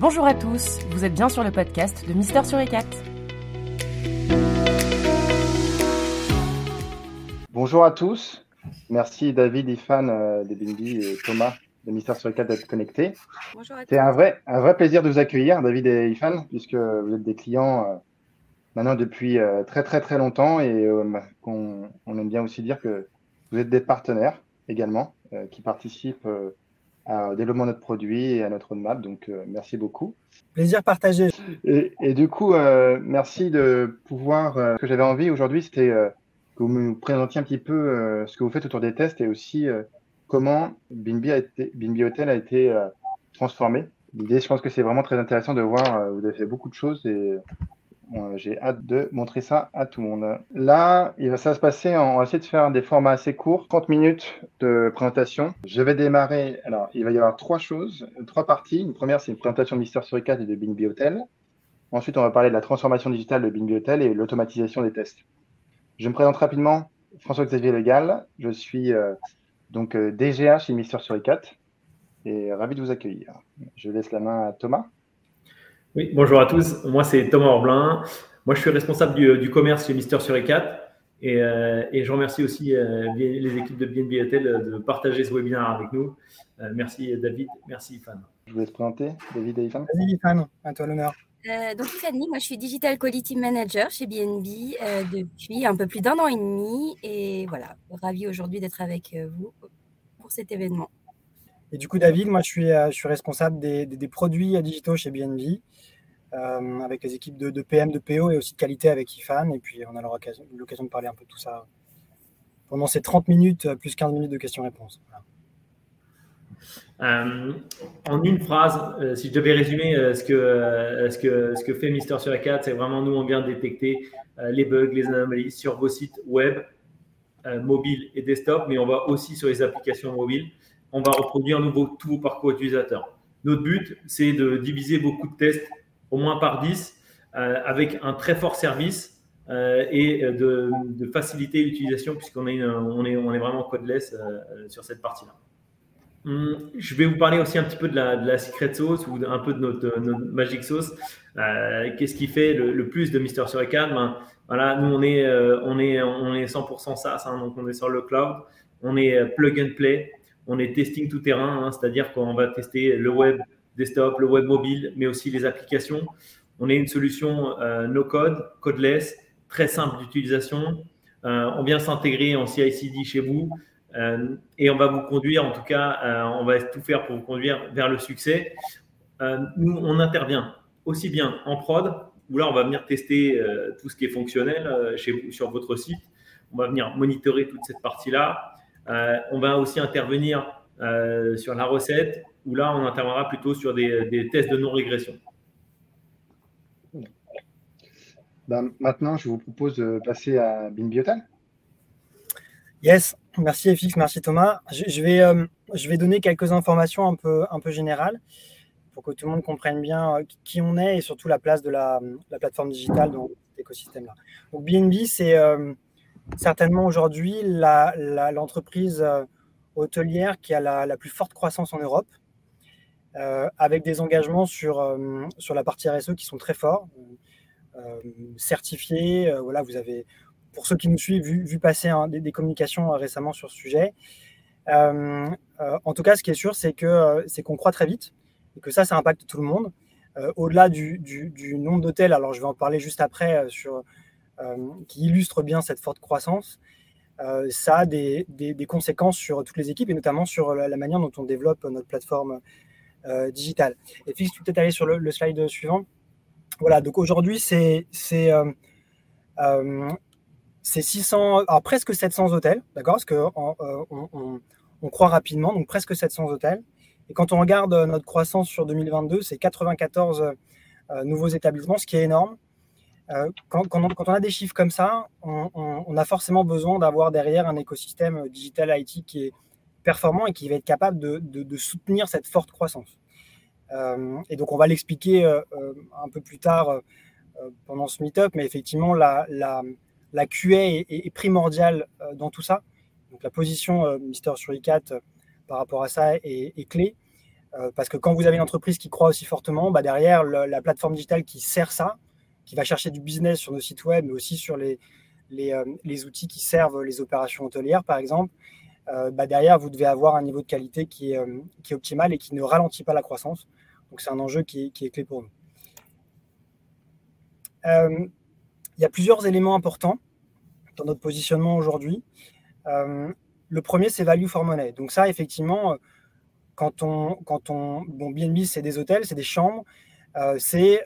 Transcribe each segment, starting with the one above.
Bonjour à tous, vous êtes bien sur le podcast de Mister sur E4. Bonjour à tous, merci David, Ifan, euh, de Bimbi et Thomas de Mister sur E4 d'être connectés. Bonjour à tous. C'est un vrai, un vrai plaisir de vous accueillir, David et Ifan, puisque vous êtes des clients euh, maintenant depuis euh, très très très longtemps et euh, qu'on- on aime bien aussi dire que vous êtes des partenaires également euh, qui participent euh, à- au développement de notre produit et à notre roadmap. Donc euh, merci beaucoup. Plaisir partagé. Et, et du coup, euh, merci de pouvoir. euh, ce que j'avais envie aujourd'hui, c'était que vous me présentiez un petit peu ce que vous faites autour des tests et aussi comment Binbi, a été, Binbi Hotel a été transformé. L'idée, je pense que c'est vraiment très intéressant de voir. vous avez fait beaucoup de choses et j'ai hâte de montrer ça à tout le monde. Là, ça va se passer. on va essayer de faire des formats assez courts, 30 minutes de présentation. Je vais démarrer. Alors, il va y avoir trois choses, trois parties. Une première, c'est une présentation de Mister Suricat et de Binbi Hotel. Ensuite, on va parler de la transformation digitale de Binbi Hotel et l'automatisation des tests. Je me présente rapidement. François-Xavier Legal. Je suis euh, donc euh, DGA chez Mister Suricat et ravi de vous accueillir. Je laisse la main à Thomas. Oui, bonjour à tous. Moi, c'est Thomas Orblin. Moi, je suis responsable du, du commerce chez Mister sur E4. Et, euh, et je remercie aussi euh, les équipes de BNB Hotel de partager ce webinaire avec nous. Euh, merci David, merci Fan. Je vous laisse présenter David et Ifan. Vas-y, Ifan, à toi l'honneur. Euh, donc, Tiffany, moi je suis Digital Quality Manager chez BNB euh, depuis un peu plus d'un an et demi. Et voilà, ravie aujourd'hui d'être avec vous pour cet événement. Et du coup, David, moi, je suis, euh, responsable des, des- des produits digitaux chez BNB, euh, avec les équipes de, PM, de PO et aussi de qualité avec Ifan. Et puis, on a l'occasion de parler un peu de tout ça pendant ces 30 minutes, euh, plus 15 minutes de questions-réponses. En une phrase, si je devais résumer ce, que, ce, que, ce que fait Mister sur E4, c'est vraiment nous, on vient détecter les bugs, les anomalies sur vos sites web, mobiles et desktop, mais on va aussi sur les applications mobiles. On va reproduire nouveau tous vos parcours utilisateurs. Notre but, c'est de diviser vos coûts de test au moins par 10 euh, avec un très fort service euh, et euh, de, faciliter l'utilisation puisqu'on est, vraiment codeless sur cette partie-là. Hum, Je vais vous parler aussi un petit peu de la, de secret sauce ou un peu de notre, magic sauce. Qu'est-ce qui fait le, plus de Mister sur ben, voilà, Nous, on est, euh, on est, on est 100% SaaS, hein, donc on est sur le cloud. On est plug and play. On est testing tout terrain, hein, c'est-à-dire qu'on va tester le web desktop, le web mobile, mais aussi les applications. On est une solution euh, no code, codeless, très simple d'utilisation. Euh, on vient s'intégrer en CI/CD chez vous. Euh, et on va vous conduire, en tout cas, on va tout faire pour vous conduire vers le succès. Nous, on intervient aussi bien en prod, où là, on va venir tester tout ce qui est fonctionnel chez vous, sur votre site. On va venir monitorer toute cette partie-là. Euh, on va aussi intervenir euh, sur la recette, où là, on interviendra plutôt sur des, des tests de non-régression. Ben, maintenant, je vous propose de passer à Binbi Hotel. Yes, merci FX, merci Thomas. Je, je vais, euh, je vais donner quelques informations un peu, un peu générales pour que tout le monde comprenne bien euh, qui on est et surtout la place de la, la plateforme digitale dans cet écosystème-là. Donc BNB, c'est euh, certainement aujourd'hui l'entreprise euh, hôtelière qui a la, plus forte croissance en Europe, euh, avec des engagements sur, euh, sur la partie RSE qui sont très forts, certifiés. voilà, vous avez pour ceux qui nous suivent, vu, vu passer hein, des, communications récemment sur ce sujet. En tout cas, ce qui est sûr, c'est que c'est qu'on croit très vite et que ça, ça impacte tout le monde. Au-delà du, du- du nombre d'hôtels, alors je vais en parler juste après, sur, qui illustre bien cette forte croissance, euh, ça a des, conséquences sur toutes les équipes et notamment sur la, manière dont on développe notre plateforme euh, digitale. Et Fix, tu peux peut-être aller sur le, slide suivant. Voilà, donc aujourd'hui, c'est c'est, euh, euh, c'est 600, alors presque 700 hôtels, d'accord Parce qu'on on, croit rapidement, donc presque 700 hôtels. Et quand on regarde euh, notre croissance sur 2022, c'est 94 euh, nouveaux établissements, ce qui est énorme. Euh, quand, on, a des chiffres comme ça, on, a forcément besoin d'avoir derrière un écosystème digital IT qui est performant et qui va être capable de, soutenir cette forte croissance. Euh, et donc, on va l'expliquer euh, euh, un peu plus tard euh, euh, pendant ce meet-up, mais effectivement, la, la, QA est, primordiale euh, dans tout ça. Donc, la position euh, Mister sur i4 euh, par rapport à ça est, est clé. parce que quand vous avez une entreprise qui croit aussi fortement, bah derrière, la plateforme digitale qui sert ça, qui va chercher du business sur nos sites web, mais aussi sur les, les, outils qui servent les opérations hôtelières, par exemple, bah derrière, vous devez avoir un niveau de qualité qui est, qui est optimal et qui ne ralentit pas la croissance. Donc, c'est un enjeu qui est clé pour nous. il y a plusieurs éléments importants dans notre positionnement aujourd'hui. Euh, le premier, c'est value for money. Donc ça, effectivement, euh, quand on, quand on, bon, BNB, c'est des hôtels, c'est des chambres, euh, c'est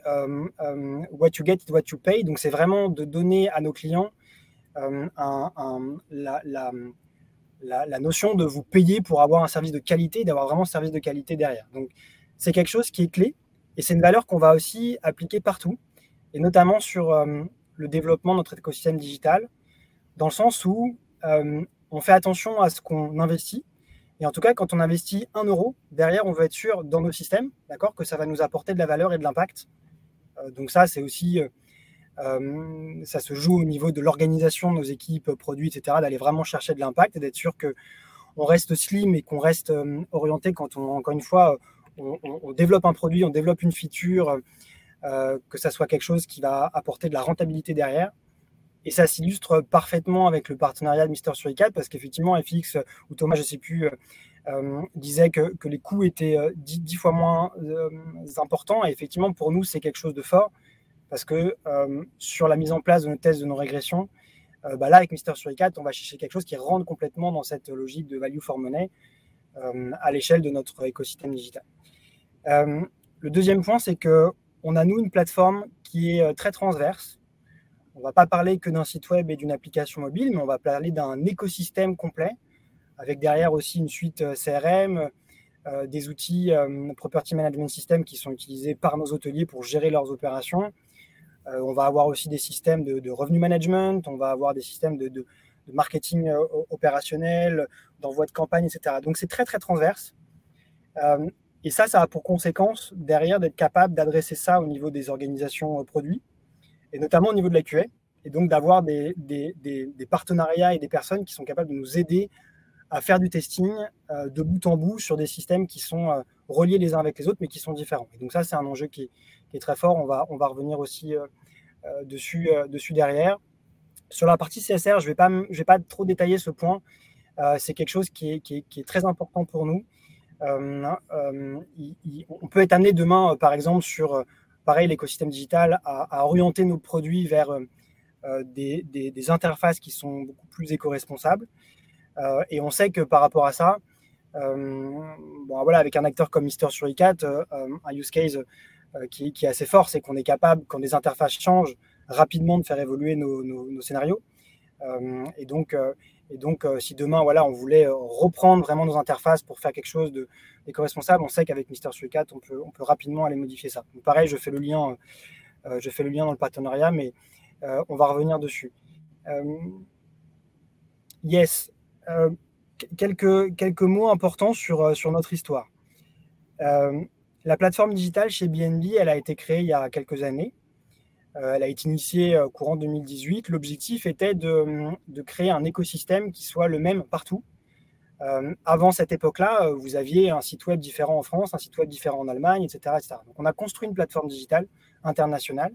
what you get, what you pay. Donc c'est vraiment de donner à nos clients la, notion de vous payer pour avoir un service de qualité, d'avoir vraiment un service de qualité derrière. Donc c'est quelque chose qui est clé et c'est une valeur qu'on va aussi appliquer partout et notamment sur le développement de notre écosystème digital dans le sens où euh, on fait attention à ce qu'on investit. Et en tout cas, quand on investit un euro, derrière, on veut être sûr dans nos systèmes, d'accord, que ça va nous apporter de la valeur et de l'impact. Euh, donc ça, c'est aussi, euh, ça se joue au niveau de l'organisation de nos équipes, produits, etc., d'aller vraiment chercher de l'impact et d'être sûr que on reste slim et qu'on reste orienté quand on, encore une fois, on, développe un produit, on développe une feature, que ça soit quelque chose qui va apporter de la rentabilité derrière. Et ça s'illustre parfaitement avec le partenariat de Mister sur 4 parce qu'effectivement, FX ou Thomas, je ne sais plus, euh, euh, disait que, les coûts étaient euh, dix, fois moins importants. Et effectivement, pour nous, c'est quelque chose de fort parce que sur la mise en place de nos tests de nos régressions, bah là, avec Mister sur 4 on va chercher quelque chose qui rentre complètement dans cette logique de value for money à l'échelle de notre écosystème digital. le deuxième point, c'est qu'on a, nous, une plateforme qui est très transverse on ne va pas parler que d'un site web et d'une application mobile, mais on va parler d'un écosystème complet, avec derrière aussi une suite euh, CRM, euh, des outils euh, Property Management System qui sont utilisés par nos hôteliers pour gérer leurs opérations. on va avoir aussi des systèmes de, de revenu management, on va avoir des systèmes de, marketing opérationnel, d'envoi de campagne, etc. Donc c'est très très transverse. et ça, ça a pour conséquence derrière d'être capable d'adresser ça au niveau des organisations produits et notamment au niveau de la QA, et donc d'avoir des, partenariats et des personnes qui sont capables de nous aider à faire du testing euh, de bout en bout sur des systèmes qui sont euh, reliés les uns avec les autres, mais qui sont différents. Et donc ça, c'est un enjeu qui, est très fort. On va, on va revenir aussi euh, dessus, dessus derrière. Sur la partie CSR, je ne vais, pas, vais pas trop détailler ce point. c'est quelque chose qui est, qui, est, qui est, très important pour nous. on peut être amené demain, par exemple, sur pareil, l'écosystème digital a, orienté nos produits vers euh, euh, des, interfaces qui sont beaucoup plus éco-responsables. Euh, et on sait que par rapport à ça, bon, voilà, avec un acteur comme Mister sur i4, un use case qui, est assez fort, c'est qu'on est capable, quand des interfaces changent, rapidement de faire évoluer nos, scénarios. et donc, et donc, si demain, voilà, on voulait reprendre vraiment nos interfaces pour faire quelque chose d'éco-responsable, on sait qu'avec Mister 4 on peut, rapidement aller modifier ça. pareil, je fais le lien, euh, je fais le lien dans le partenariat, mais euh, on va revenir dessus. Euh, yes, quelques, quelques mots importants sur, sur notre histoire. la plateforme digitale chez BNB, elle a été créée il y a quelques années. Elle a été initiée courant 2018. L'objectif était de, de, créer un écosystème qui soit le même partout, euh, avant cette époque-là, euh, vous aviez un site web différent en France, un site web différent en Allemagne, etc. Donc on a construit une plateforme digitale internationale.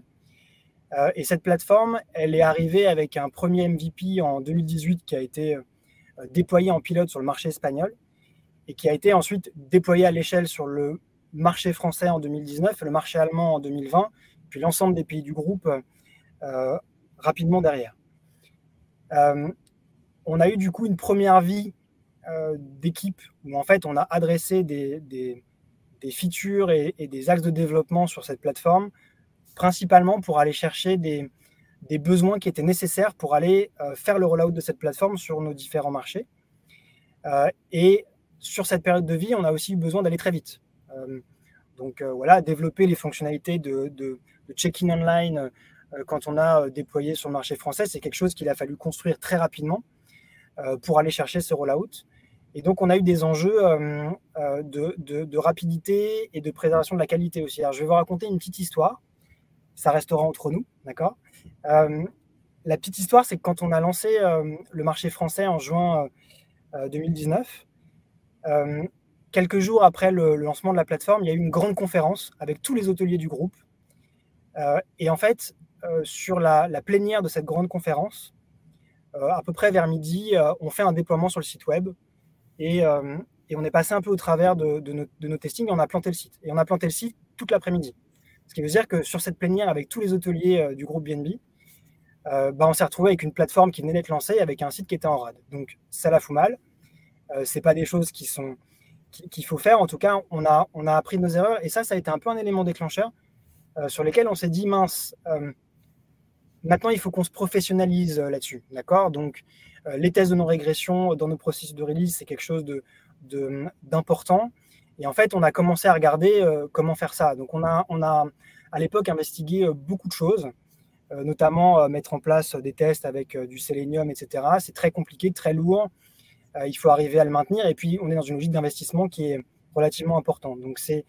Euh, et cette plateforme, elle est arrivée avec un premier MVP en 2018 qui a été déployé en pilote sur le marché espagnol et qui a été ensuite déployé à l'échelle sur le marché français en 2019 et le marché allemand en 2020, l'ensemble des pays du groupe rapidement derrière. on a eu du coup une première vie euh, d'équipe où en fait on a adressé des, des, features et, des axes de développement sur cette plateforme, principalement pour aller chercher des, des besoins qui étaient nécessaires pour aller euh, faire le rollout de cette plateforme sur nos différents marchés. Euh, et sur cette période de vie, on a aussi eu besoin d'aller très vite. donc voilà, développer les fonctionnalités de, de check-in online quand on a déployé sur le marché français, c'est quelque chose qu'il a fallu construire très rapidement pour aller chercher ce rollout. Et donc, on a eu des enjeux euh, euh, de, rapidité et de préservation de la qualité aussi. Alors, je vais vous raconter une petite histoire. Ça restera entre nous, d'accord? Euh, La petite histoire, c'est que quand on a lancé le marché français en juin 2019, quelques jours après le, lancement de la plateforme, il y a eu une grande conférence avec tous les hôteliers du groupe. Et en fait, sur la, plénière de cette grande conférence, à peu près vers midi, on fait un déploiement sur le site web et, on est passé un peu au travers de, nos, de, testings et on a planté le site. Et on a planté le site toute l'après-midi. Ce qui veut dire que sur cette plénière avec tous les hôteliers du groupe BNB, euh, bah, on s'est retrouvé avec une plateforme qui venait d'être lancée avec un site qui était en rade. Donc ça la fout mal. Euh, c'est pas des choses qui sont qu'il faut faire. En tout cas, on a, on a appris nos erreurs et ça, ça a été un peu un élément déclencheur euh, sur lequel on s'est dit mince. maintenant, il faut qu'on se professionnalise là-dessus, d'accord? Donc les tests de non-régression dans nos processus de release, c'est quelque chose de d'important. Et en fait, on a commencé à regarder comment faire ça. Donc, on a, on a à l'époque investigué beaucoup de choses. Euh, notamment euh, mettre en place des tests avec euh, du sélénium, etc. C'est très compliqué, très lourd. il faut arriver à le maintenir. Et puis, on est dans une logique d'investissement qui est relativement importante. Donc, c'est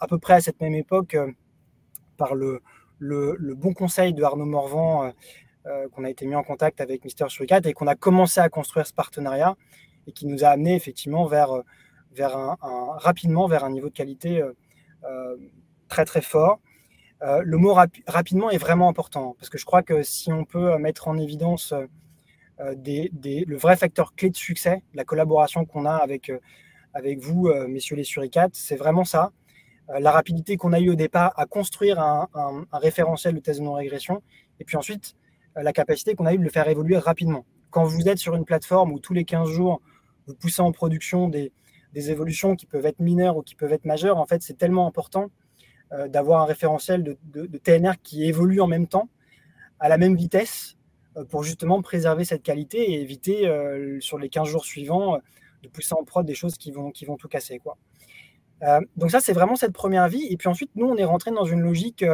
à peu près à cette même époque, par le, bon conseil de Arnaud Morvan, qu'on a été mis en contact avec Mister Suricat et qu'on a commencé à construire ce partenariat et qui nous a amené effectivement vers, un, rapidement vers un niveau de qualité très très fort. Euh, le mot rapidement est vraiment important parce que je crois que si on peut mettre en évidence euh, le vrai facteur clé de succès, la collaboration qu'on a avec, euh, avec vous, messieurs les suricates, c'est vraiment ça. La rapidité qu'on a eu au départ à construire un, référentiel de test de non-régression et puis ensuite la capacité qu'on a eu de le faire évoluer rapidement. Quand vous êtes sur une plateforme où tous les 15 jours, vous poussez en production des, évolutions qui peuvent être mineures ou qui peuvent être majeures, en fait, c'est tellement important euh, d'avoir un référentiel de, TNR qui évolue en même temps, à la même vitesse, euh, pour justement préserver cette qualité et éviter euh, sur les 15 jours suivants de pousser en prod des choses qui vont, qui vont tout casser. Quoi. Donc ça, c'est vraiment cette première vie. Et puis ensuite, nous, on est rentré dans une logique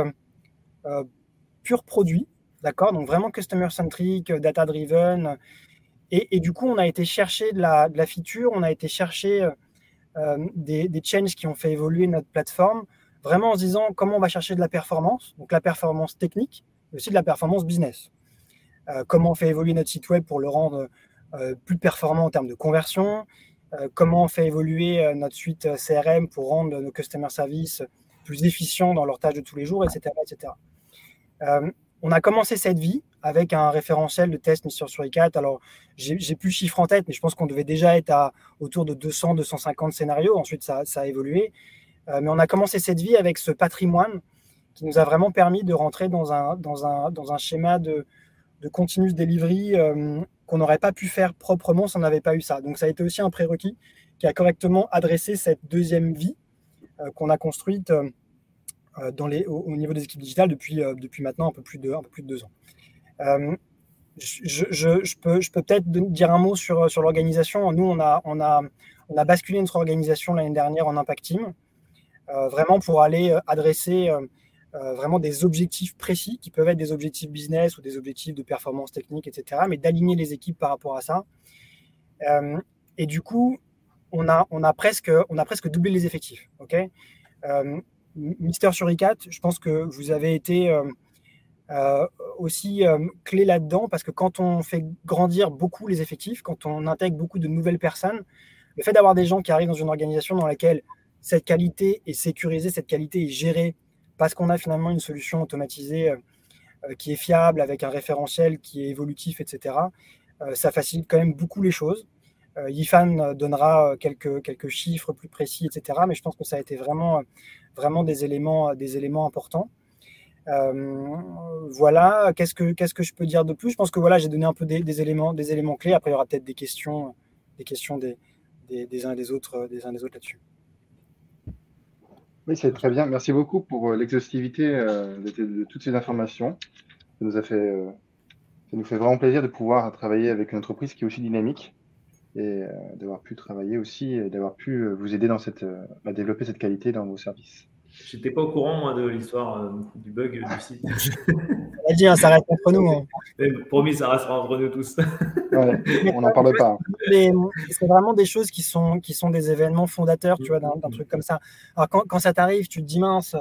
pur produit, d'accord? Donc vraiment customer-centric, data-driven. Et, du coup, on a été chercher de la, feature, on a été chercher des, changes qui ont fait évoluer notre plateforme, vraiment en se disant comment on va chercher de la performance, donc la performance technique, mais aussi de la performance business. Euh, comment on fait évoluer notre site web pour le rendre euh, plus performant en termes de conversion, euh, comment on fait évoluer notre suite CRM pour rendre nos customer service plus efficients dans leurs tâches de tous les jours, etc. etc. on a commencé cette vie avec un référentiel de test mis sur i4. Alors, j'ai plus le chiffre en tête, mais je pense qu'on devait déjà être à autour de 200-250 scénarios. Ensuite, ça, a évolué. Euh, mais on a commencé cette vie avec ce patrimoine qui nous a vraiment permis de rentrer dans un, dans un, dans un schéma de, de continuous delivery euh, qu'on n'aurait pas pu faire proprement si on n'avait pas eu ça. Donc ça a été aussi un prérequis qui a correctement adressé cette deuxième vie euh, qu'on a construite dans les, au, niveau des équipes digitales depuis, maintenant un peu plus de, deux ans. Je, peux, peut-être dire un mot sur, l'organisation. Nous, on a, on, a, basculé notre organisation l'année dernière en Impact Team. Euh, vraiment pour aller euh, adresser euh, vraiment des objectifs précis qui peuvent être des objectifs business ou des objectifs de performance technique, etc. Mais d'aligner les équipes par rapport à ça. et du coup, on a, on, a presque, on a presque doublé les effectifs. ok? Mister Suricat, je pense que vous avez été aussi clé là-dedans parce que quand on fait grandir beaucoup les effectifs, quand on intègre beaucoup de nouvelles personnes, le fait d'avoir des gens qui arrivent dans une organisation dans laquelle cette qualité est sécurisée, cette qualité est gérée parce qu'on a finalement une solution automatisée euh, euh, qui est fiable, avec un référentiel qui est évolutif, etc. Euh, ça facilite quand même beaucoup les choses. Yifan donnera quelques, quelques chiffres plus précis, etc. Mais je pense que ça a été vraiment, vraiment des, éléments, des éléments importants. voilà, qu'est-ce que, que je peux dire de plus? Je pense que voilà, j'ai donné un peu des, éléments, des éléments clés. Après, il y aura peut-être des questions, des, questions des, des, uns autres, des uns des autres là-dessus. Oui, c'est très bien. Merci beaucoup pour euh, l'exhaustivité euh, de, toutes ces informations. Ça nous, a fait, euh, ça nous fait vraiment plaisir de pouvoir travailler avec une entreprise qui est aussi dynamique et d'avoir pu travailler aussi et d'avoir pu vous aider dans cette, à développer cette qualité dans vos services. J'étais pas au courant, moi, de l'histoire du bug du site. On a dit, hein, ça reste entre nous. Hein. promis, ça restera entre nous tous. on n'en parle pas. C'est vraiment des choses qui sont, qui sont des événements fondateurs, tu vois, d'un truc comme ça. Alors, quand, quand ça t'arrive, tu te dis, mince,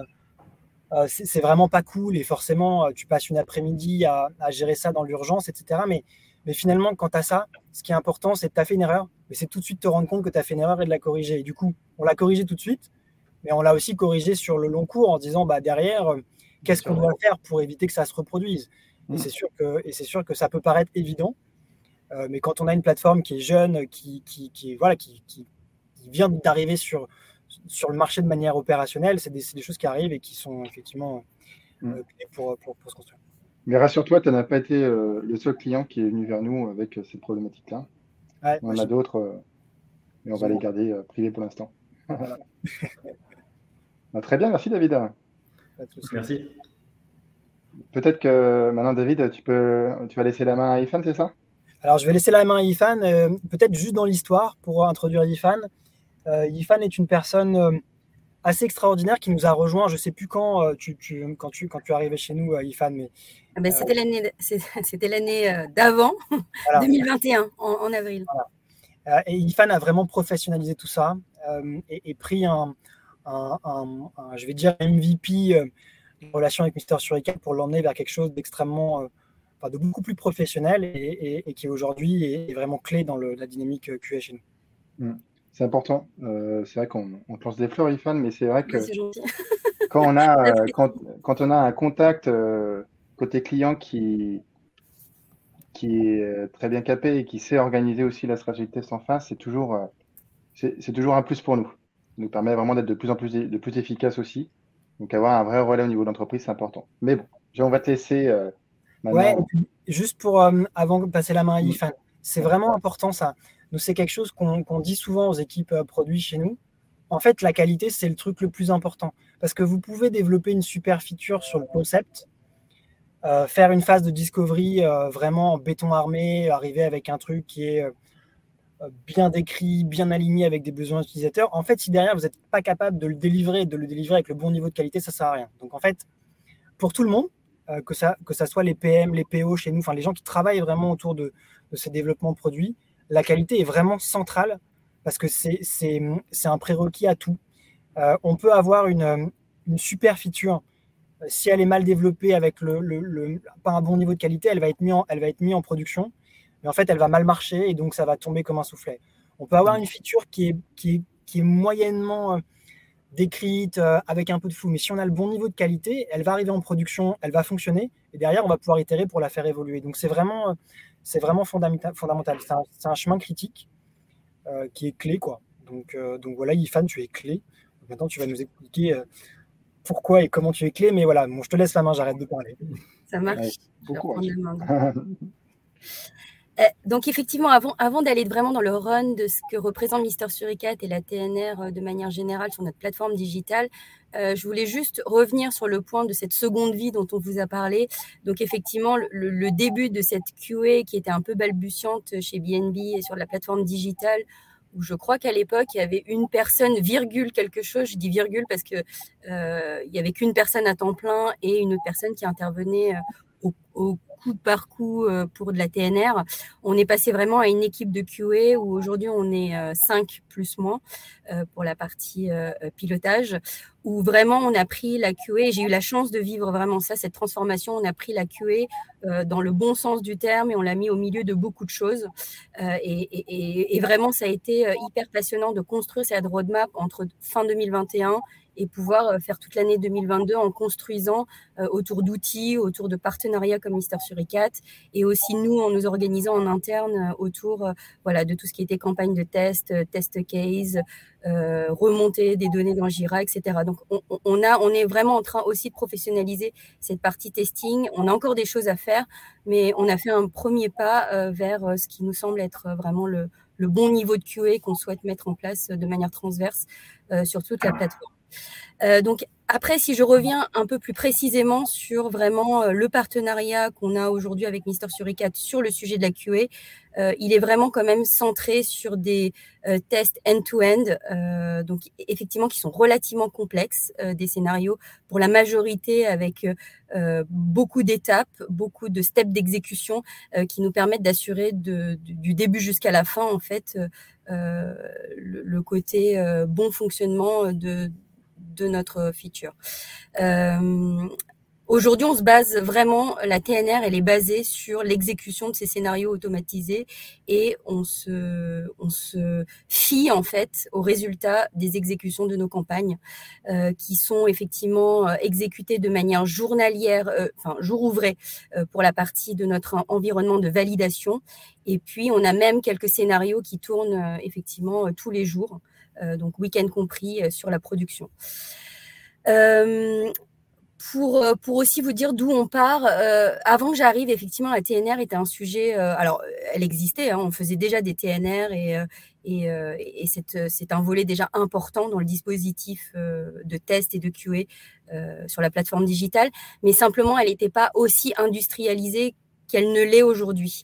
euh, c'est vraiment pas cool et forcément, euh, tu passes une après-midi à, à, gérer ça dans l'urgence, etc. Mais Mais finalement, quand tu as ça, ce qui est important, c'est que tu as fait une erreur, mais c'est tout de suite te rendre compte que tu as fait une erreur et de la corriger. Et du coup, on l'a corrigé tout de suite, mais on l'a aussi corrigé sur le long cours en disant bah, derrière, euh, qu'est-ce qu'on doit faire pour éviter que ça se reproduise? Et mm. c'est sûr, que, et sûr que ça peut paraître évident, euh, mais quand on a une plateforme qui est jeune, qui, qui, voilà, qui, qui vient d'arriver sur, sur le marché de manière opérationnelle, c'est des, des, choses qui arrivent et qui sont effectivement mm. euh, pour, pour, pour, se construire. Mais rassure-toi, tu n'as pas été le seul client qui est venu vers nous avec cette problématique-là. on en a d'autres, mais on va les garder privés pour l'instant. Bah, très bien, merci David. Merci. Peut-être que maintenant, David, tu, peux, tu vas laisser la main à Ifan, c'est ça? Alors, je vais laisser la main à Ifan, euh, peut-être juste dans l'histoire pour introduire Ifan. Euh, Ifan est une personne euh, assez extraordinaire qui nous a rejoint. Je ne sais plus quand, tu, quand, tu, quand tu arrivé chez nous, Ifan. Mais, ah ben, c'était l'année, c'était l'année d'avant, 2021, en, avril. et Ifan a vraiment professionnalisé tout ça et, pris un, je vais dire, MVP euh, en relation avec Mister Suricat pour l'emmener vers quelque chose d'extrêmement, euh, de beaucoup plus professionnel et, qui aujourd'hui est, vraiment clé dans la dynamique euh, QA chez nous. C'est important. c'est vrai qu'on on lance des fleurs, Ifan, mais c'est vrai que quand, on a, quand, on a un contact côté client qui, qui est très bien capé et qui sait organiser aussi la stratégie de test en face, c'est toujours, c'est toujours un plus pour nous nous permet vraiment d'être de plus en plus, de plus efficace aussi. Donc avoir un vrai relais au niveau de l'entreprise, c'est important. Mais bon, on va te laisser. Euh, ouais, juste pour, euh, avant de passer la main à Yifan, c'est vraiment important ça. Nous, c'est quelque chose qu'on dit souvent aux équipes euh, produits chez nous. En fait, la qualité, c'est le truc le plus important. Parce que vous pouvez développer une super feature sur le concept, faire une phase de discovery vraiment en béton armé, arriver avec un truc qui est bien décrit, bien aligné avec des besoins utilisateurs. En fait, si derrière vous n'êtes pas capable de le délivrer, de le délivrer avec le bon niveau de qualité, ça ne sert à rien. Donc en fait, pour tout le monde, euh, que, ça, que ça soit les PM, les PO chez nous, enfin les gens qui travaillent vraiment autour de, ces développements produits, la qualité est vraiment centrale parce que c'est un prérequis à tout. Euh, on peut avoir une, une, super feature. Si elle est mal développée avec le, le, pas un bon niveau de qualité, elle va être mise en, elle va être mise en production mais en fait, elle va mal marcher et donc ça va tomber comme un soufflet. On peut avoir une feature qui est, qui est, qui est moyennement euh, décrite, euh, avec un peu de flou, mais si on a le bon niveau de qualité, elle va arriver en production, elle va fonctionner, et derrière, on va pouvoir itérer pour la faire évoluer. Donc c'est vraiment, euh, c'est vraiment fondamental. fondamental. C'est un, chemin critique qui est clé. Quoi. Donc, donc voilà, Yifan, tu es clé. maintenant, tu vas nous expliquer pourquoi et comment tu es clé, mais voilà, bon, je te laisse la main, j'arrête de parler. Ça marche. beaucoup. Euh, donc effectivement, avant, d'aller vraiment dans le run de ce que représente Mister Suricat et la TNR euh, de manière générale sur notre plateforme digitale, euh, je voulais juste revenir sur le point de cette seconde vie dont on vous a parlé. Donc effectivement, le, début de cette QA qui était un peu balbutiante chez BNB et sur la plateforme digitale, où je crois qu'à l'époque, il y avait une personne, virgule quelque chose, je dis virgule parce que il y avait qu'une personne à temps plein et une autre personne qui intervenait au, au coup par coup euh, pour de la TNR. On est passé vraiment à une équipe de QA où aujourd'hui on est 5 euh, plus moins euh, pour la partie pilotage, où vraiment on a pris la QA. J'ai eu la chance de vivre vraiment ça, cette transformation. On a pris la QA dans le bon sens du terme et on l'a mis au milieu de beaucoup de choses. Et, et, vraiment, ça a été hyper passionnant de construire cette roadmap entre fin 2021 et pouvoir euh, faire toute l'année 2022 en construisant euh, autour d'outils, autour de partenariats comme Mister Suricat et aussi nous en nous organisant en interne euh, autour voilà, de tout ce qui était campagne de test, test case, remontée des données dans Jira, etc. Donc on, a, on est vraiment en train aussi de professionnaliser cette partie testing. On a encore des choses à faire, mais on a fait un premier pas vers ce qui nous semble être vraiment le, le bon niveau de QA qu'on souhaite mettre en place de manière transverse sur toute la plateforme. Euh, donc après, si je reviens un peu plus précisément sur vraiment euh, le partenariat qu'on a aujourd'hui avec Mister Suricat sur le sujet de la QA, euh, il est vraiment quand même centré sur des tests end-to-end, donc effectivement qui sont relativement complexes, des scénarios pour la majorité avec beaucoup d'étapes, beaucoup de steps d'exécution qui nous permettent d'assurer du début jusqu'à la fin en fait le, le, côté bon fonctionnement de de notre feature. Euh, Aujourd'hui, on se base vraiment, la TNR, elle est basée sur l'exécution de ces scénarios automatisés et on se, on se fie en fait aux résultats des exécutions de nos campagnes euh, qui sont effectivement euh, exécutées de manière journalière, euh, enfin jour ouvré pour la partie de notre environnement de validation. Et puis, on a même quelques scénarios qui tournent effectivement tous les jours, donc week-end compris sur la production. Euh, pour, euh, pour aussi vous dire d'où on part, euh, avant que j'arrive, effectivement, la TNR était un sujet. Euh, alors, elle existait, hein, on faisait déjà des TNR et, et, et c'est un volet déjà important dans le dispositif de test et de QA sur la plateforme digitale, mais simplement, elle n'était pas aussi industrialisée qu'elle ne l'est aujourd'hui,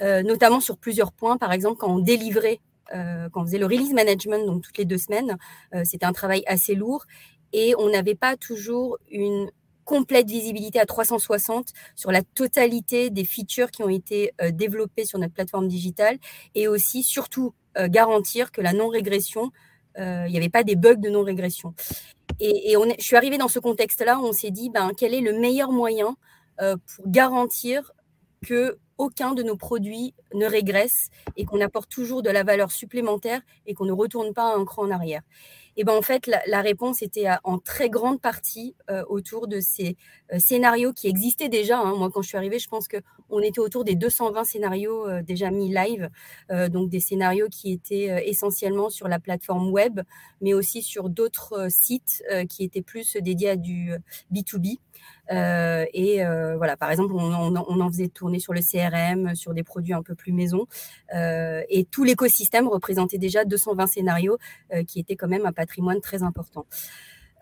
notamment sur plusieurs points. Par exemple, quand on délivrait quand on faisait le release management, donc toutes les deux semaines, c'était un travail assez lourd et on n'avait pas toujours une complète visibilité à 360 sur la totalité des features qui ont été euh, développées sur notre plateforme digitale et aussi surtout euh, garantir que la non-régression, euh, il n'y avait pas des bugs de non-régression. Et, je suis arrivée dans ce contexte-là où on s'est dit ben, quel est le meilleur moyen pour garantir que aucun de nos produits ne régresse et qu'on apporte toujours de la valeur supplémentaire et qu'on ne retourne pas un cran en arrière. Et ben en fait, la, réponse était en très grande partie euh, autour de ces euh, scénarios qui existaient déjà. Hein. Moi, quand je suis arrivée, je pense qu'on était autour des 220 scénarios euh, déjà mis live, donc des scénarios qui étaient essentiellement sur la plateforme web, mais aussi sur d'autres sites qui étaient plus dédiés à du B2B. Et voilà, par exemple, on, on, en faisait tourner sur le CRM, sur des produits un peu plus maison. et tout l'écosystème représentait déjà 220 scénarios qui étaient quand même un patrimoine très important.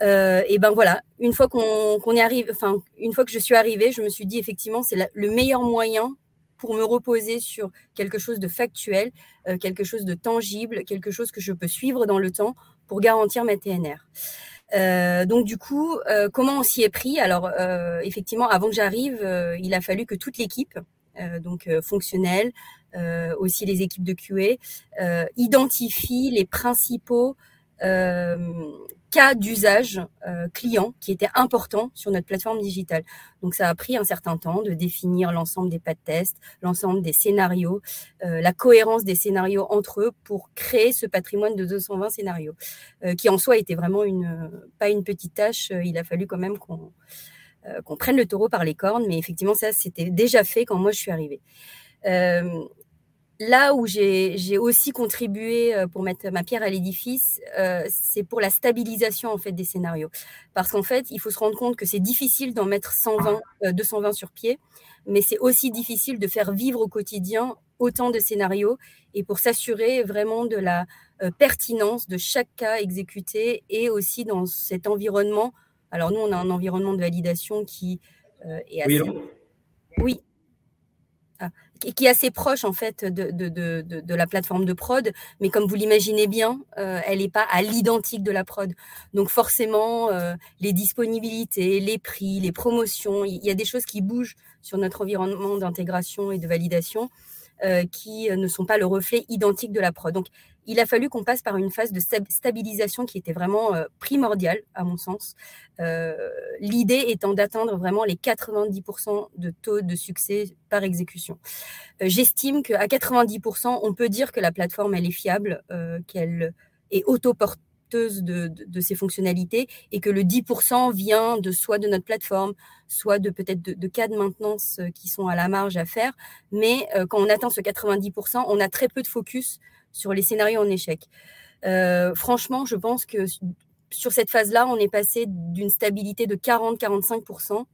Euh, et ben voilà, une fois qu'on est arrivé, enfin une fois que je suis arrivée, je me suis dit effectivement c'est le meilleur moyen pour me reposer sur quelque chose de factuel, euh, quelque chose de tangible, quelque chose que je peux suivre dans le temps pour garantir ma TNR. Euh, donc du coup, comment on s'y est pris? Alors effectivement, avant que j'arrive, il a fallu que toute l'équipe, donc fonctionnelle, aussi les équipes de QA, identifient les principaux euh, cas d'usage euh, client qui était important sur notre plateforme digitale. Donc ça a pris un certain temps de définir l'ensemble des pas de test, l'ensemble des scénarios, euh, la cohérence des scénarios entre eux pour créer ce patrimoine de 220 scénarios, qui en soi était vraiment une pas une petite tâche. il a fallu quand même qu'on qu'on prenne le taureau par les cornes, mais effectivement ça c'était déjà fait quand moi je suis arrivée. Là où j'ai aussi contribué euh, pour mettre ma pierre à l'édifice, euh, c'est pour la stabilisation en fait des scénarios. Parce qu'en fait, il faut se rendre compte que c'est difficile d'en mettre 120, 220 euh, sur pied, mais c'est aussi difficile de faire vivre au quotidien autant de scénarios et pour s'assurer vraiment de la pertinence de chaque cas exécuté et aussi dans cet environnement. Alors nous, on a un environnement de validation qui est assez... Oui, oui, ah, qui est assez proche en fait de, la plateforme de prod, mais comme vous l'imaginez bien, euh, elle n'est pas à l'identique de la prod. Donc forcément, euh, les disponibilités, les prix, les promotions, il y a des choses qui bougent sur notre environnement d'intégration et de validation euh, qui ne sont pas le reflet identique de la prod. Il a fallu qu'on passe par une phase de stabilisation qui était vraiment euh, primordiale, à mon sens. Euh, l'idée étant d'atteindre vraiment les 90% de taux de succès par exécution. Euh, j'estime qu'à 90%, on peut dire que la plateforme, elle est fiable, qu'elle est autoporteuse de, de, ses fonctionnalités et que le 10% vient de soit de notre plateforme, soit de peut-être de, cas de maintenance qui sont à la marge à faire. Mais quand on atteint ce 90%, on a très peu de focus sur les scénarios en échec. Euh, franchement, je pense que sur cette phase-là, on est passé d'une stabilité de 40-45%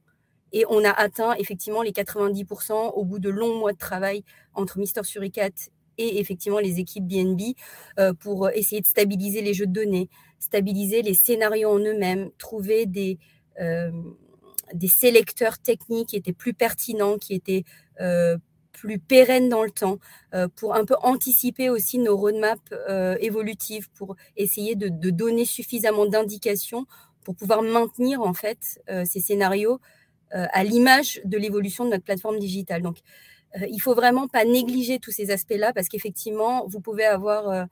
et on a atteint effectivement les 90% au bout de longs mois de travail entre Mister Suricat et effectivement les équipes BNB euh, pour essayer de stabiliser les jeux de données, stabiliser les scénarios en eux-mêmes, trouver des, euh, des sélecteurs techniques qui étaient plus pertinents, qui étaient plus pérenne dans le temps, euh, pour un peu anticiper aussi nos roadmaps euh, évolutives, pour essayer de, donner suffisamment d'indications pour pouvoir maintenir en fait euh, ces scénarios à l'image de l'évolution de notre plateforme digitale. Donc, il faut vraiment pas négliger tous ces aspects-là parce qu'effectivement, vous pouvez avoir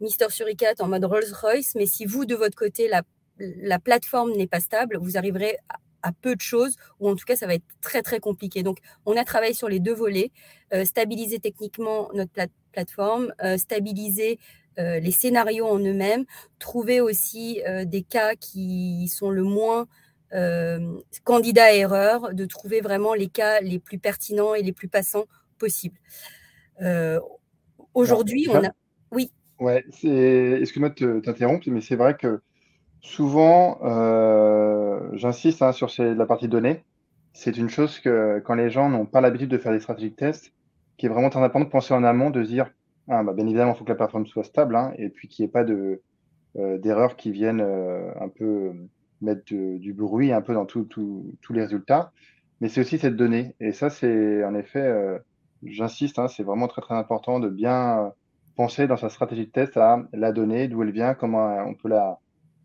Mister Suricat en mode Rolls-Royce, mais si vous, de votre côté, la, la plateforme n'est pas stable, vous arriverez à peu de choses, ou en tout cas, ça va être très, très compliqué. Donc, on a travaillé sur les deux volets, stabiliser techniquement notre plateforme, stabiliser les scénarios en eux-mêmes, trouver aussi des cas qui sont le moins candidats à erreur, de trouver vraiment les cas les plus pertinents et les plus passants possibles. Aujourd'hui, on a. Oui. Ouais, excuse-moi de t'interrompre, mais c'est vrai que souvent, j'insiste hein, sur la partie données. C'est une chose que quand les gens n'ont pas l'habitude de faire des stratégies de test, qui est vraiment très important de penser en amont, de dire, ah, bah, bien évidemment, il faut que la plateforme soit stable, hein, et puis qu'il n'y ait pas de, d'erreurs qui viennent un peu mettre du bruit un peu dans tous les résultats. Mais c'est aussi cette donnée. Et ça, c'est en effet, j'insiste, hein, c'est vraiment très très important de bien penser dans sa stratégie de test à la donnée, d'où elle vient, comment on peut la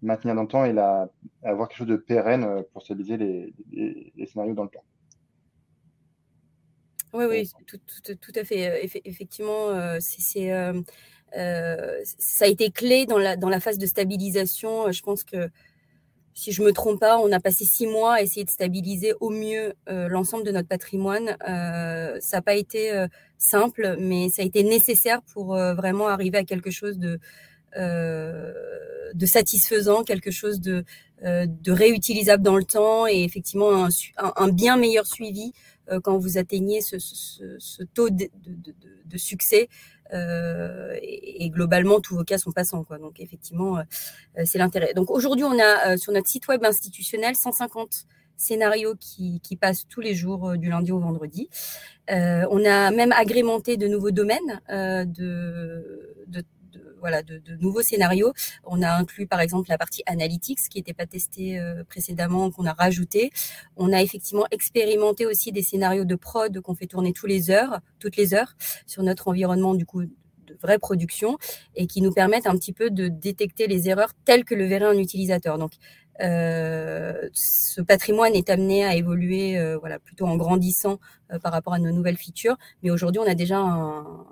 maintenir dans le temps et la, avoir quelque chose de pérenne pour stabiliser les, scénarios dans le temps. Oui, oui, tout, à fait. Effectivement, c'est, ça a été clé dans la, dans la phase de stabilisation. Je pense que si je me trompe pas, on a passé six mois à essayer de stabiliser au mieux euh, l'ensemble de notre patrimoine. Euh, ça n'a pas été euh, simple, mais ça a été nécessaire pour vraiment arriver à quelque chose de, de satisfaisant, quelque chose de, de réutilisable dans le temps et effectivement un, un, bien meilleur suivi quand vous atteignez ce, ce, ce taux de, de, de succès euh, et, globalement, tous vos cas sont passants. Quoi. Donc, effectivement, euh, euh, c'est l'intérêt. Donc, aujourd'hui, on a sur notre site web institutionnel 150 scénarios qui, qui passent tous les jours du lundi au vendredi. on a même agrémenté de nouveaux domaines de, de, voilà, de, nouveaux scénarios. On a inclus par exemple la partie analytics qui n'était pas testée euh, précédemment, qu'on a rajouté. On a effectivement expérimenté aussi des scénarios de prod qu'on fait tourner tous les heures, toutes les heures sur notre environnement du coup de vraie production et qui nous permettent un petit peu de détecter les erreurs telles que le verrait un utilisateur. Donc euh, ce patrimoine est amené à évoluer euh, voilà plutôt en grandissant par rapport à nos nouvelles features mais aujourd'hui on a déjà un,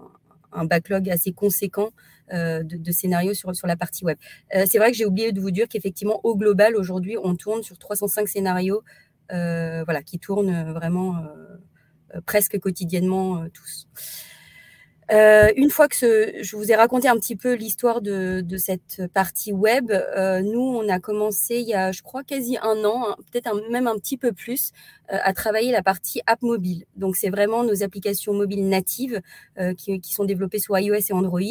un backlog assez conséquent euh, de, scénarios sur, sur la partie web. Euh, c'est vrai que j'ai oublié de vous dire qu'effectivement, au global, aujourd'hui, on tourne sur 305 scénarios euh, voilà, qui tournent vraiment presque quotidiennement tous. Euh, une fois que je vous ai raconté un petit peu l'histoire de, cette partie web, euh, nous, on a commencé il y a, je crois, quasi un an, hein, peut-être même un petit peu plus, euh, à travailler la partie app mobile. Donc, c'est vraiment nos applications mobiles natives qui, sont développées sur iOS et Android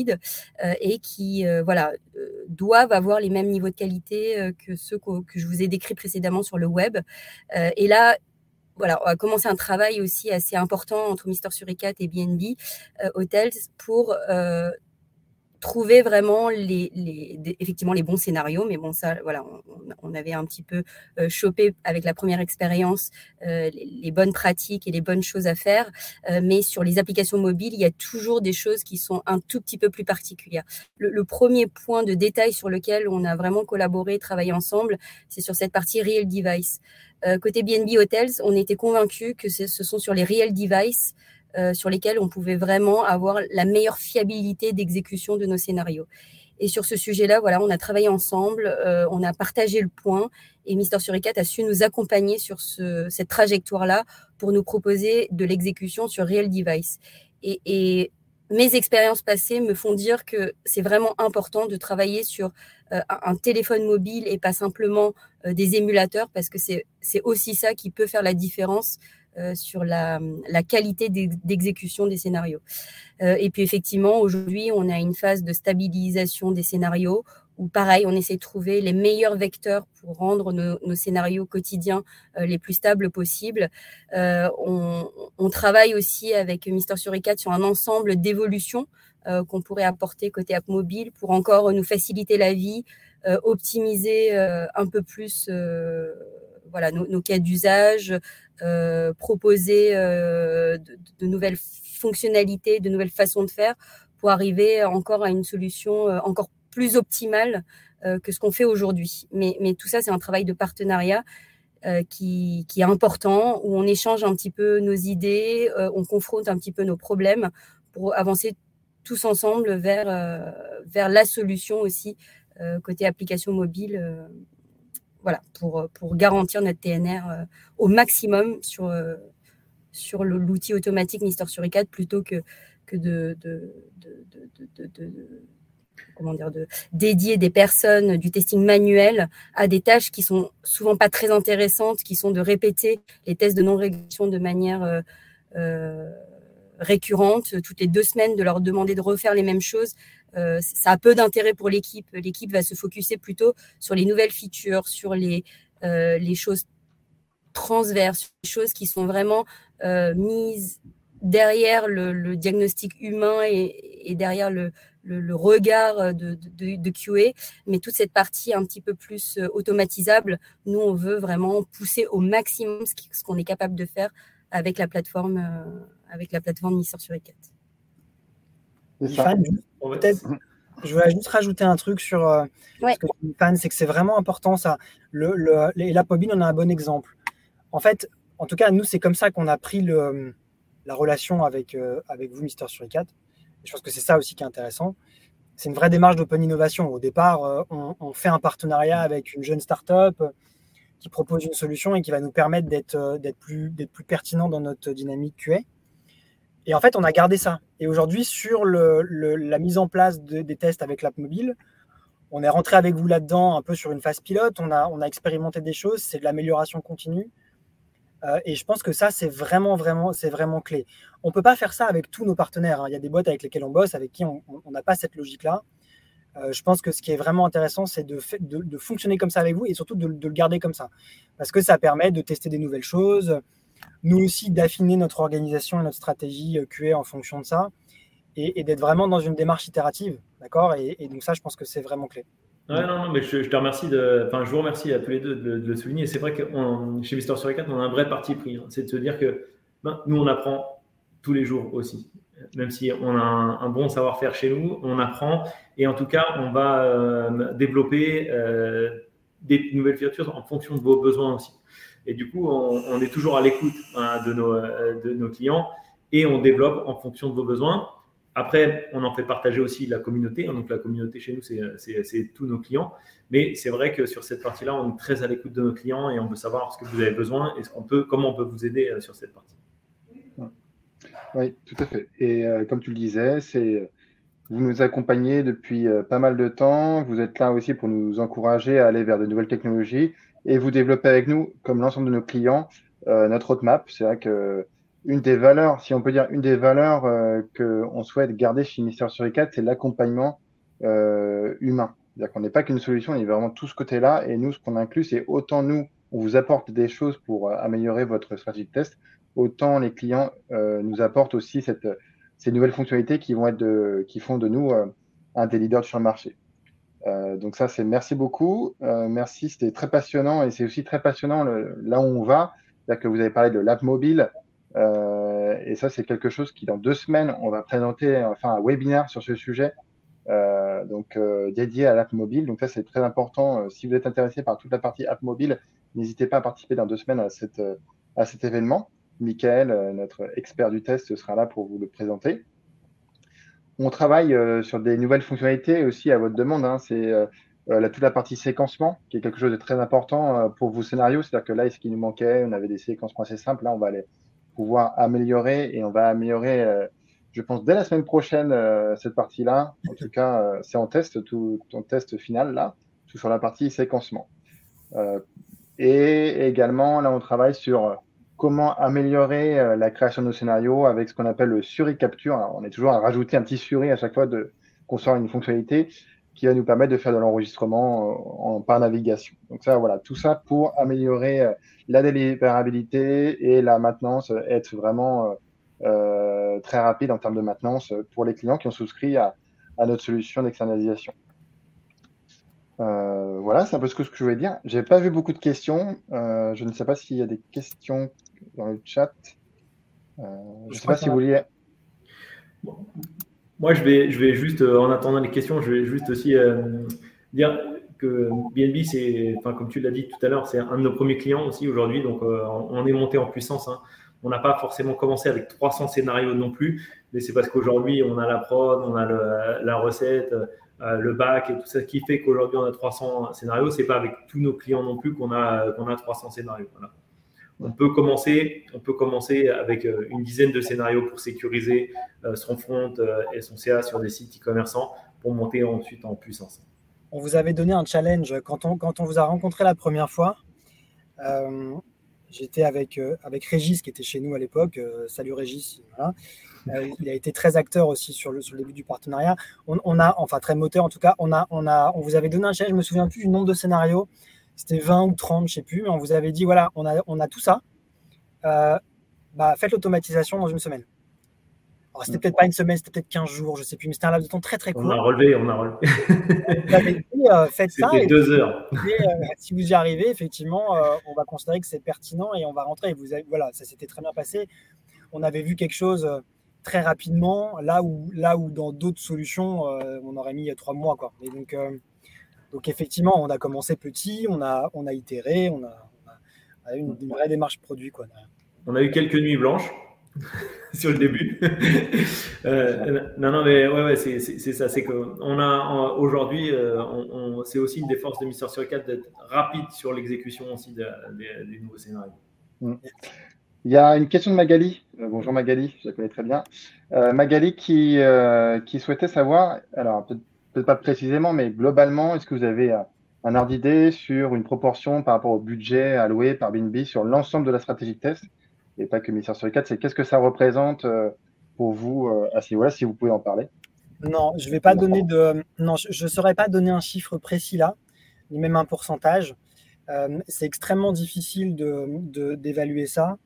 et qui, voilà, doivent avoir les mêmes niveaux de qualité que ceux que, que, je vous ai décrits précédemment sur le web. et là, voilà, on a commencé un travail aussi assez important entre Mister Suricat et BNB euh, Hotels pour euh, trouver vraiment les, les, effectivement les bons scénarios. Mais bon, ça, voilà, on, avait un petit peu euh, chopé avec la première expérience euh, les, bonnes pratiques et les bonnes choses à faire. Euh, mais sur les applications mobiles, il y a toujours des choses qui sont un tout petit peu plus particulières. Le, premier point de détail sur lequel on a vraiment collaboré, travaillé ensemble, c'est sur cette partie real device. côté BNB Hotels, on était convaincus que ce sont sur les real devices euh, sur lesquels on pouvait vraiment avoir la meilleure fiabilité d'exécution de nos scénarios. Et sur ce sujet-là, voilà, on a travaillé ensemble, euh, on a partagé le point et Mister Suricat a su nous accompagner sur ce, cette trajectoire-là pour nous proposer de l'exécution sur Real Device. Et, et, mes expériences passées me font dire que c'est vraiment important de travailler sur euh, un téléphone mobile et pas simplement des émulateurs parce que c'est aussi ça qui peut faire la différence euh, sur la, qualité d'exécution des scénarios. Euh, et puis effectivement, aujourd'hui, on a une phase de stabilisation des scénarios où pareil, on essaie de trouver les meilleurs vecteurs pour rendre nos, scénarios quotidiens euh, les plus stables possibles. on, travaille aussi avec Mister Suricat sur un ensemble d'évolutions qu'on pourrait apporter côté app mobile pour encore nous faciliter la vie, optimiser un peu plus voilà, nos, cas d'usage, euh, proposer euh, de, nouvelles fonctionnalités, de nouvelles façons de faire pour arriver encore à une solution euh, encore plus optimale que ce qu'on fait aujourd'hui. Mais, mais, tout ça, c'est un travail de partenariat qui, qui, est important, où on échange un petit peu nos idées, on confronte un petit peu nos problèmes pour avancer tous ensemble vers, vers la solution aussi côté application mobile voilà, pour, pour garantir notre TNR au maximum sur, sur l'outil automatique Mister Suricat plutôt que, que de, de, comment dire, de dédier des personnes du testing manuel à des tâches qui sont souvent pas très intéressantes, qui sont de répéter les tests de non-régression de manière euh, euh, récurrente, toutes les deux semaines, de leur demander de refaire les mêmes choses. Euh, ça a peu d'intérêt pour l'équipe. L'équipe va se focuser plutôt sur les nouvelles features, sur les, les choses transverses, les choses qui sont vraiment mises derrière le, diagnostic humain et derrière le, le, regard euh, de, de, QA, mais toute cette partie un petit peu plus euh, automatisable, nous, on veut vraiment pousser au maximum ce qu'on est capable de faire avec la plateforme, euh, avec la plateforme Mister sur E4. Peut-être, je voulais juste rajouter un truc sur ce que c'est que c'est vraiment important ça. Le, le, la Mobile on a un bon exemple. En fait, en tout cas, nous, c'est comme ça qu'on a pris le, la relation avec, avec vous, Mister sur E4 je pense que c'est ça aussi qui est intéressant. C'est une vraie démarche d'open innovation. Au départ, euh, on, fait un partenariat avec une jeune startup euh, qui propose une solution et qui va nous permettre d'être euh, plus, plus pertinent dans notre dynamique QA. Et en fait, on a gardé ça. Et aujourd'hui, sur la mise en place des tests avec l'app mobile, on est rentré avec vous là-dedans un peu sur une phase pilote. On a, expérimenté des choses. C'est de l'amélioration continue. Euh, et je pense que ça, c'est vraiment, vraiment, c'est vraiment clé. On ne peut pas faire ça avec tous nos partenaires. Hein. Il y a des boîtes avec lesquelles on bosse, avec qui on n'a pas cette logique-là. Euh, je pense que ce qui est vraiment intéressant, c'est de, fonctionner comme ça avec vous et surtout de, le garder comme ça. Parce que ça permet de tester des nouvelles choses, nous aussi d'affiner notre organisation et notre stratégie euh, QA en fonction de ça, et, d'être vraiment dans une démarche itérative. D'accord? Et, donc ça, je pense que c'est vraiment clé. Ouais, non, non, mais je, te remercie de. Enfin, je vous remercie à tous les deux de, le souligner. C'est vrai que chez Mister sur 4, on a un vrai parti pris. Hein. C'est de se dire que ben, nous, on apprend tous les jours aussi. Même si on a un, bon savoir-faire chez nous, on apprend. Et en tout cas, on va euh, développer euh, des nouvelles features en fonction de vos besoins aussi. Et du coup, on, est toujours à l'écoute hein, de, nos, euh, de nos clients et on développe en fonction de vos besoins. Après, on en fait partager aussi la communauté. Hein. Donc, la communauté chez nous, c'est tous nos clients. Mais c'est vrai que sur cette partie-là, on est très à l'écoute de nos clients et on veut savoir ce que vous avez besoin et comment on peut vous aider euh, sur cette partie. Oui, tout à fait. Et euh, comme tu le disais, vous nous accompagnez depuis euh, pas mal de temps. Vous êtes là aussi pour nous encourager à aller vers de nouvelles technologies et vous développez avec nous, comme l'ensemble de nos clients, notre roadmap. C'est vrai que une des valeurs, si on peut dire une des valeurs euh, qu'on souhaite garder chez Mister sur 4, c'est l'accompagnement euh, humain. C'est-à-dire qu'on n'est pas qu'une solution, y a vraiment tout ce côté-là. Et nous, ce qu'on inclut, c'est autant nous, on vous apporte des choses pour euh, améliorer votre stratégie de test, autant les clients euh, nous apportent aussi ces nouvelles fonctionnalités qui vont être de, qui font de nous euh, un des leaders sur le marché. Donc ça, c'est merci beaucoup. merci, c'était très passionnant et c'est aussi très passionnant là où on va. C'est-à-dire que vous avez parlé de l'app mobile, euh, et ça, c'est quelque chose qui, dans deux semaines, on va présenter enfin, un webinaire sur ce sujet, euh, donc euh, dédié à l'app mobile. Donc ça, c'est très important. si vous êtes intéressé par toute la partie app mobile, n'hésitez pas à participer dans deux semaines à, cette, à cet événement. Michael, notre expert du test, sera là pour vous le présenter. On travaille sur des nouvelles fonctionnalités aussi à votre demande. Hein. C'est toute la partie séquencement, qui est quelque chose de très important pour vos scénarios. C'est-à-dire que là, ce qui nous manquait, on avait des séquencements assez simples. Là, on va aller pouvoir améliorer et on va améliorer, euh, je pense, dès la semaine prochaine euh, cette partie-là. En tout cas, euh, c'est en test, tout ton test final là, tout sur la partie séquencement. et également, là, on travaille sur comment améliorer la création de nos scénarios avec ce qu'on appelle le suri capture. on est toujours à rajouter un petit suri à chaque fois qu'on sort une fonctionnalité qui va nous permettre de faire de l'enregistrement en, par navigation. Donc ça, voilà, tout ça pour améliorer la délivrabilité et la maintenance être vraiment euh, euh, très rapide en termes de maintenance pour les clients qui ont souscrit à, notre solution d'externalisation. Euh, voilà, c'est un peu ce que, je voulais dire. Je n'ai pas vu beaucoup de questions. je ne sais pas s'il y a des questions dans le chat. je ne sais pas si vous vouliez. Moi, je vais, je vais juste, en attendant les questions, je vais juste aussi dire que BNB, c'est, enfin, comme tu l'as dit tout à l'heure, c'est un de nos premiers clients aussi aujourd'hui. Donc, euh, on est monté en puissance. Hein. On n'a pas forcément commencé avec 300 scénarios non plus, mais c'est parce qu'aujourd'hui, on a la prod, on a la recette, le bac et tout ça qui fait qu'aujourd'hui on a 300 scénarios. C'est pas avec tous nos clients non plus qu'on a, qu'on a 300 scénarios. On peut commencer, on peut commencer avec une dizaine de scénarios pour sécuriser son front et son CA sur des sites e-commerçants pour monter ensuite en puissance. On vous avait donné un challenge quand on, quand on vous a rencontré la première fois. Euh, j'étais avec, euh, avec Régis qui était chez nous à l'époque. Euh, salut Régis. il a été très acteur aussi sur le, sur le début du partenariat. On, a, enfin très moteur en tout cas, on, a, on, a, on vous avait donné un challenge, je me souviens plus du nombre de scénarios. C'était 20 ou 30, je sais plus, mais on vous avait dit voilà, on a, on a tout ça. bah, faites l'automatisation dans une semaine c'était peut-être pas une semaine, c'était peut-être 15 jours, je sais plus, mais c'était un laps de temps très très court. On a relevé, on a relevé. Euh, faites ça. C'était deux heures. Euh, si vous y arrivez, effectivement, euh, on va considérer que c'est pertinent et on va rentrer. vous voilà, ça s'était très bien passé. On avait vu quelque chose très rapidement, là où, là où dans d'autres solutions, on aurait mis trois mois. Quoi. Et donc, donc, effectivement, on a commencé petit, on a, on a itéré, on a, on a eu une, vraie démarche produit. Quoi. On a eu quelques nuits blanches. sur le début. Euh, non, non, mais ouais, c'est ça. C'est qu'on a aujourd'hui, euh, c'est aussi une des forces de Mister sur 4 d'être rapide sur l'exécution aussi des nouveaux scénarios. Mm. Il y a une question de Magali. Euh, bonjour Magali, je la connais très bien. Magali qui, qui souhaitait savoir, alors peut-être pas précisément, mais globalement, est-ce que vous avez un ordre d'idée sur une proportion par rapport au budget alloué par BNB sur l'ensemble de la stratégie de test et pas que Ministère sur les 4, c'est qu'est-ce que ça représente euh, pour vous euh, à ce niveau-là, si vous pouvez en parler? Non, je vais pas donner de. Non, je ne saurais pas donner un chiffre précis là, ni même un pourcentage. Euh, c'est extrêmement difficile d'évaluer de, ça.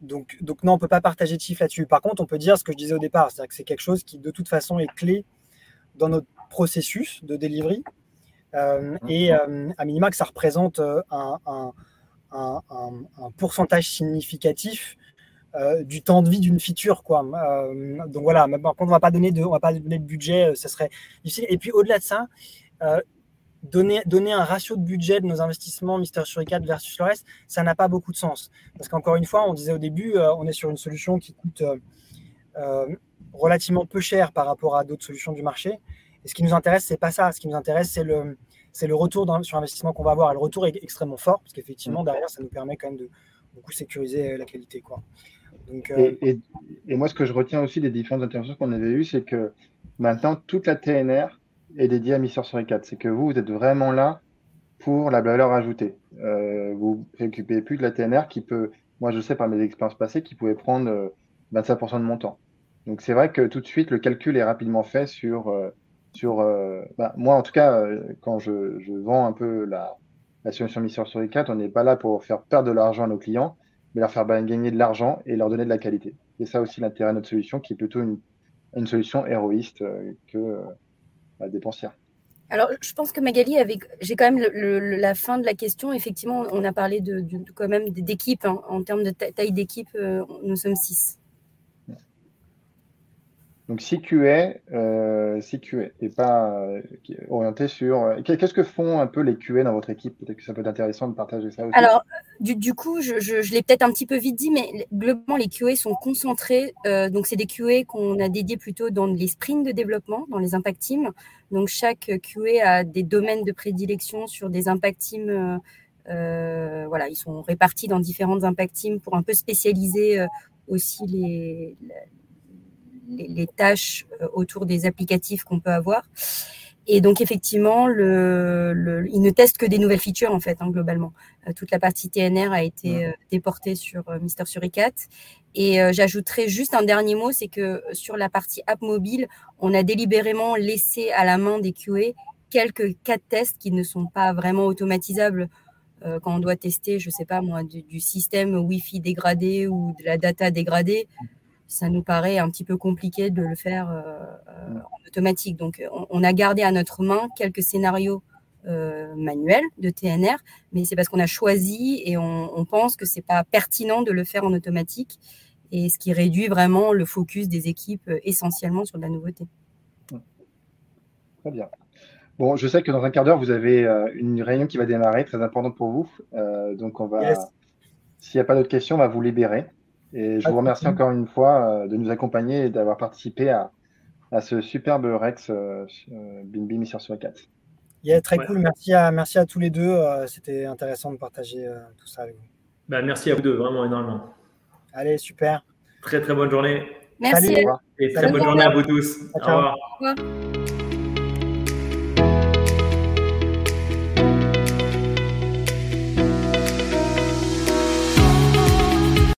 donc, donc, non, on ne peut pas partager de chiffres là-dessus. Par contre, on peut dire ce que je disais au départ, c'est-à-dire que c'est quelque chose qui, de toute façon, est clé dans notre processus de delivery. et à minima, que ça représente un, un, pourcentage significatif euh, du temps de vie d'une feature. Quoi. Euh, donc voilà, par contre, on ne va pas donner de, on va pas budget, euh, ça serait difficile. Et puis au-delà de ça, donner, donner un ratio de budget de nos investissements Mister Suricat versus le reste, ça n'a pas beaucoup de sens. Parce qu'encore une fois, on disait au début, on est sur une solution qui coûte relativement peu cher par rapport à d'autres solutions du marché. Et ce qui nous intéresse, c'est pas ça. Ce qui nous intéresse, c'est le, c'est le retour sur investissement qu'on va avoir. Et le retour est extrêmement fort, parce qu'effectivement, mm. derrière, ça nous permet quand même de beaucoup sécuriser la qualité. Quoi. Donc, euh, et, moi, ce que je retiens aussi des différentes interventions qu'on avait eues, c'est que maintenant, toute la TNR est dédiée à Mister sur 4. C'est que vous, vous êtes vraiment là pour la valeur ajoutée. Euh, vous ne vous préoccupez plus de la TNR qui peut, moi je sais par mes expériences passées, qui pouvait prendre 25% euh, de mon temps. Donc c'est vrai que tout de suite, le calcul est rapidement fait sur sur, euh, bah, moi en tout cas, euh, quand je, je, vends un peu la, la solution Mission sur les 4, on n'est pas là pour faire perdre de l'argent à nos clients, mais leur faire gagner de l'argent et leur donner de la qualité. C'est ça aussi l'intérêt de notre solution, qui est plutôt une, une solution héroïste euh, que bah, dépensière. Alors, je pense que Magali, j'ai quand même le, la fin de la question. Effectivement, on a parlé de, de quand même d'équipe. Hein. En termes de taille d'équipe, nous sommes six. Donc CQA, euh, CQA et pas euh, orienté sur. Euh, qu'est-ce que font un peu les QA dans votre équipe? Peut-être que ça peut être intéressant de partager ça aussi. Alors, du, coup, je, l'ai peut-être un petit peu vite dit, mais globalement, les QA sont concentrés. donc, c'est des QA qu'on a dédiés plutôt dans les sprints de développement, dans les impact teams. Donc, chaque QA a des domaines de prédilection sur des impact teams. voilà, ils sont répartis dans différentes impact teams pour un peu spécialiser aussi les, tâches euh, autour des applicatifs qu'on peut avoir. Et donc effectivement, le, il ne teste que des nouvelles features en fait, hein, globalement. Euh, toute la partie TNR a été euh, déportée sur Mister Suricat. Et j'ajouterai juste un dernier mot, c'est que sur la partie app mobile, on a délibérément laissé à la main des QA quelques cas de tests qui ne sont pas vraiment automatisables quand on doit tester, je sais pas moi, du, du système Wi-Fi dégradé ou de la data dégradée ça nous paraît un petit peu compliqué de le faire euh, euh, en automatique. Donc, on, a gardé à notre main quelques scénarios euh, manuels de TNR, mais c'est parce qu'on a choisi et on, pense que c'est pas pertinent de le faire en automatique, et ce qui réduit vraiment le focus des équipes essentiellement sur de la nouveauté. Très bien. Bon, je sais que dans un quart d'heure, vous avez une réunion qui va démarrer, très importante pour vous. donc, on va, s'il n'y a pas d'autres questions, on va vous libérer. Et je vous remercie encore une fois euh, de nous accompagner et d'avoir participé à, à ce superbe Rex euh, Binbi Mister sur 4. Yeah, très cool. Merci à, merci à tous les deux. C'était intéressant de partager tout ça avec vous. Bah, merci à vous deux, vraiment énormément. Allez, super. Très très bonne journée. Merci. Et très bonne journée à vous tous. Au revoir. Au revoir.